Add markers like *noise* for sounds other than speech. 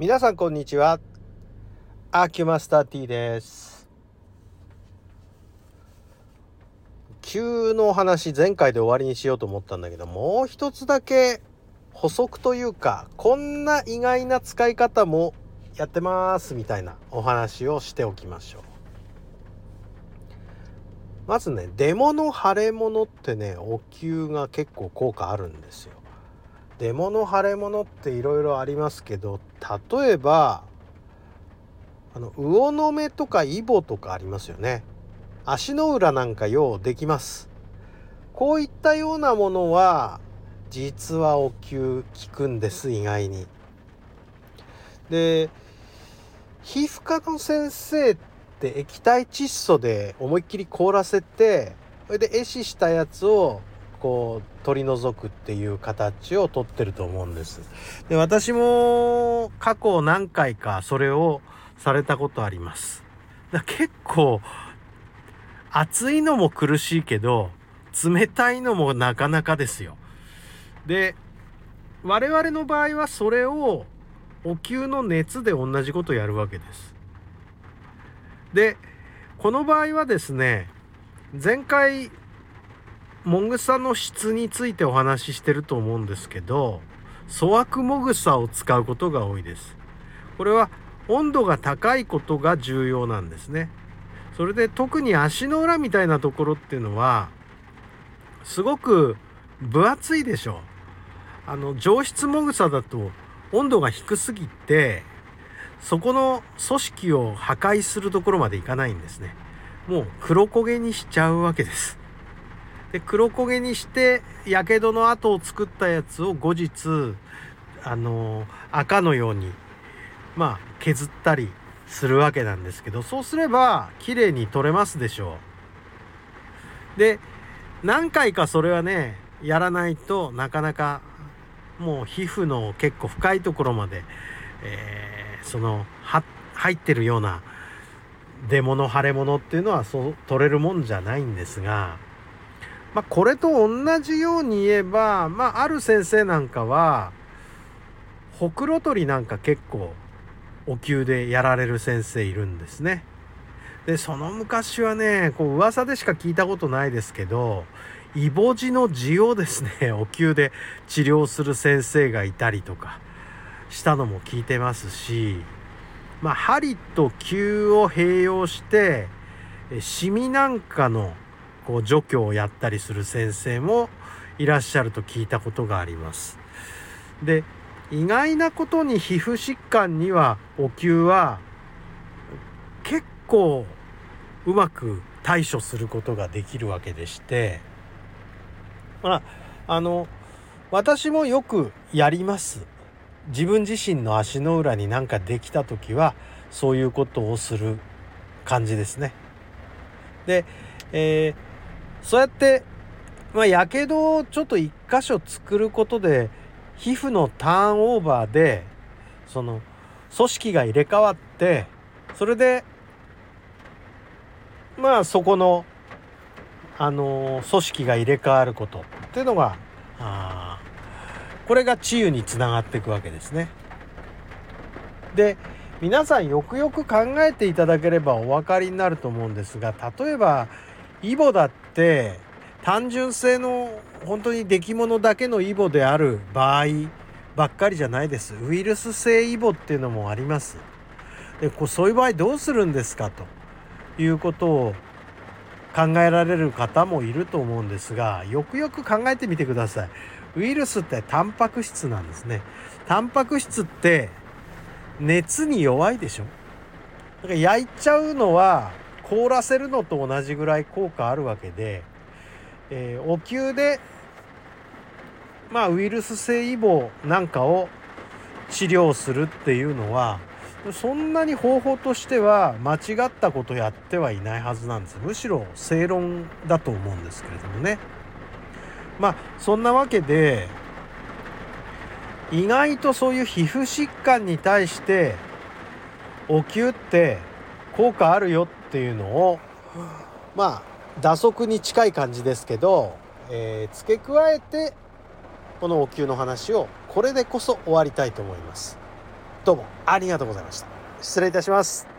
皆さんこんにちは。アキュマスター T です。急のお話前回で終わりにしようと思ったんだけどもう一つだけ補足というかこんな意外な使い方もやってますみたいなお話をしておきましょう。まずねデモの腫れ物ってねお灸が結構効果あるんですよ。出物腫れ物っていろいろありますけど例えばあの魚の目とかイボとかありますよね。足の裏なんかようできます。こういったようなものは実はお灸効くんです意外に。で皮膚科の先生って液体窒素で思いっきり凍らせてそれで壊死したやつをこう取り除くっていう形をとってると思うんです。で私も過去何回かそれをされたことあります。だ結構暑いのも苦しいけど冷たいのもなかなかですよ。で我々の場合はそれをお灸の熱で同じことやるわけです。でこの場合はですね前回もぐさの質についてお話ししてると思うんですけど粗悪もぐさを使うことが多いです。これは温度が高いことが重要なんですね。それで特に足の裏みたいなところっていうのはすごく分厚いでしょあの上質もぐさだと温度が低すぎてそこの組織を破壊するところまでいかないんですね。もう黒焦げにしちゃうわけです。で黒焦げにしてやけどの跡を作ったやつを後日あの赤のようにまあ削ったりするわけなんですけどそうすれば綺麗に取れますでしょう。で何回かそれはねやらないとなかなかもう皮膚の結構深いところまで、えー、その入ってるような出物腫れ物っていうのはそう取れるもんじゃないんですがまあ、これと同じように言えば、まあ、ある先生なんかはほくろ取りなんか結構お灸でやられる先生いるんですね。でその昔はねこう噂でしか聞いたことないですけどイボ痔の痔をですね *laughs* お灸で治療する先生がいたりとかしたのも聞いてますしまあ針と灸を併用してシミなんかのこう除去をやったりする先生もいらっしゃると聞いたことがあります。で意外なことに皮膚疾患にはお灸は結構うまく対処することができるわけでしてまああの私もよくやります自分自身の足の裏に何かできた時はそういうことをする感じですね。で、えーそうやってまあやけどをちょっと1箇所作ることで皮膚のターンオーバーでその組織が入れ替わってそれでまあそこのあの組織が入れ替わることっていうのがあこれが治癒につながっていくわけですね。で皆さんよくよく考えていただければお分かりになると思うんですが例えばイボだって単純性の本当に出来物だけのイボである場合ばっかりじゃないです。ウイルス性イボっていうのもあります。でこうそういう場合どうするんですかと。いうことを考えられる方もいると思うんですがよくよく考えてみてください。ウイルスってタンパク質なんですね。タンパク質って熱に弱いでしょ。だから焼いちゃうのは凍らせるのと同じぐらい効果あるわけで、えー、お灸でまあウイルス性イボなんかを治療するっていうのはそんなに方法としては間違ったことやってはいないはずなんです。むしろ正論だと思うんですけれどもね。まあそんなわけで意外とそういう皮膚疾患に対してお灸って効果あるよっていうのをまあ打足に近い感じですけど、えー、付け加えてこのお灸の話をこれでこそ終わりたいと思います。どうもありがとうございました失礼いたします